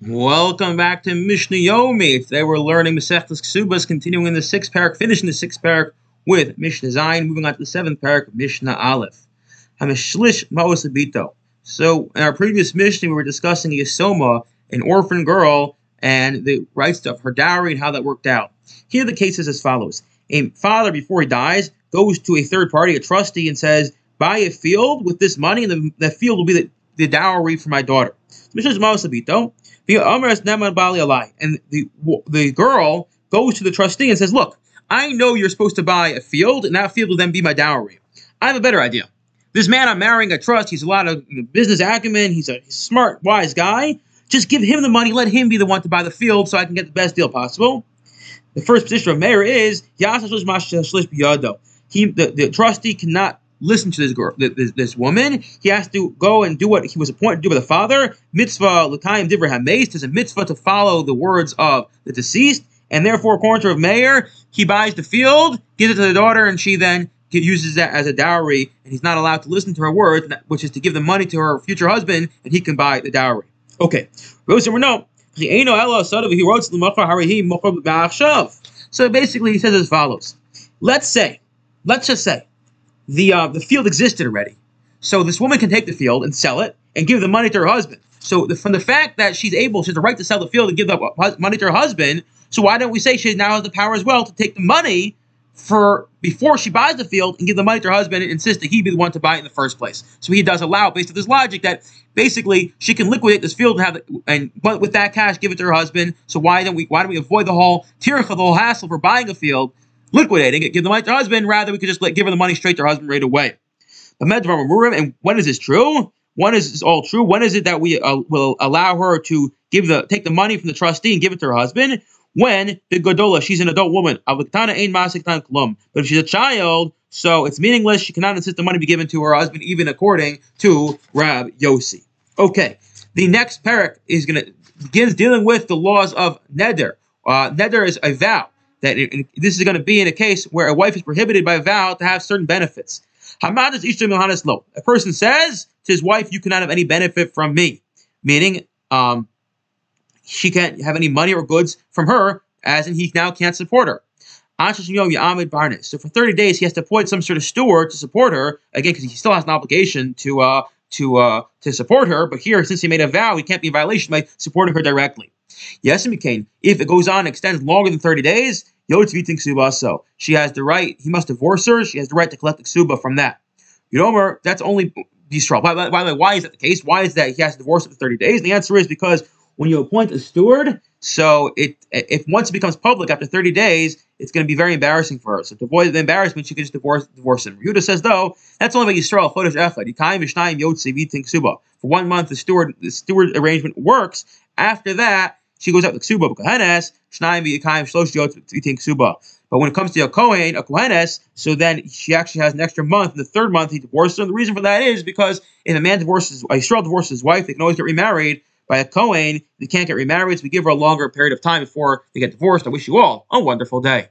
Welcome back to Mishnah Yomi. Today we're learning Masechtas Ksubas, continuing in the sixth perek, finishing the sixth perek with Mishnah Zayin, moving on to the seventh perek, Mishnah Aleph. Hamishlish Maosabito. So in our previous Mishnah, we were discussing Yasoma, an orphan girl, and the rights of her dowry and how that worked out. Here the case is as follows. A father, before he dies, goes to a third party, a trustee, and says, buy a field with this money, and the, the field will be the, the dowry for my daughter. Mishnah Maosabito. And the the girl goes to the trustee and says, "Look, I know you're supposed to buy a field, and that field will then be my dowry. I have a better idea. This man I'm marrying, a trust. He's a lot of business acumen. He's a smart, wise guy. Just give him the money. Let him be the one to buy the field, so I can get the best deal possible." The first position of Meir is He, the, the trustee cannot listen to this girl, this, this, woman. He has to go and do what he was appointed to do by the father. Mitzvah l'kayim divrei hameis. There's a mitzvah to follow the words of the deceased, and therefore, according to Rav Meir, he buys the field, gives it to the daughter, and she then uses that as a dowry, and he's not allowed to listen to her words, which is to give the money to her future husband, and he can buy the dowry. Okay. So basically, he says as follows. Let's say, let's just say, the uh, the field existed already. So this woman can take the field and sell it and give the money to her husband. So the, from the fact that she's able, she has the right to sell the field and give the money to her husband. So why don't we say she now has the power as well to take the money for before she buys the field and give the money to her husband and insist that he be the one to buy it in the first place. So he does allow, based on this logic, that basically she can liquidate this field and have it, and but with that cash give it to her husband. So why don't we why don't we avoid the whole tircha, the whole hassle for buying a field liquidating it, give the money to her husband, rather we could just let, give her the money straight to her husband right away. And when is this true? When is this all true? When is it that we uh, will allow her to give the take the money from the trustee and give it to her husband? When the Godola, she's an adult woman. But if she's a child, so it's meaningless. She cannot insist the money be given to her husband, even according to Rab Yossi. Okay, the next perek is going to begins dealing with the laws of neder. Uh, neder is a vow that it, this is going to be in a case where a wife is prohibited by vow to have certain benefits. Hamad is ishta milhanas lo. A person says to his wife, "You cannot have any benefit from me," meaning um, she can't have any money or goods from her, as in he now can't support her. So for 30 days, he has to appoint some sort of steward to support her, again, because he still has an obligation to uh, to uh, to support her. But here, since he made a vow, he can't be in violation by supporting her directly. Yes, McCain. If it goes on and extends longer than 30 days, Yotzvitin Ksuba so. She has the right, he must divorce her, she has the right to collect the Ksuba from that. Yomer, that's only Yisrael. By, by, by the way, why is that the case? Why is that he has to divorce for 30 days? The answer is because when you appoint a steward, so it if once it becomes public after 30 days, it's going to be very embarrassing for her. So to avoid the embarrassment, she can just divorce divorce him. Yehuda says though that's only by Yisrael chodesh echad. Yikayim v'shnayim yotzi v'ting ksuba. For one month, the steward the steward arrangement works. After that, she goes out to ksuba b'kohenes, shnayim v'yikayim shlosh yot v'ting ksuba. But when it comes to a Kohen, a Kohenes, so then she actually has an extra month. In the third month, he divorces her. And the reason for that is because if a man divorces, a Yisrael divorces his wife, they can always get remarried. By a Kohen, they can't get remarried, so we give her a longer period of time before they get divorced. I wish you all a wonderful day.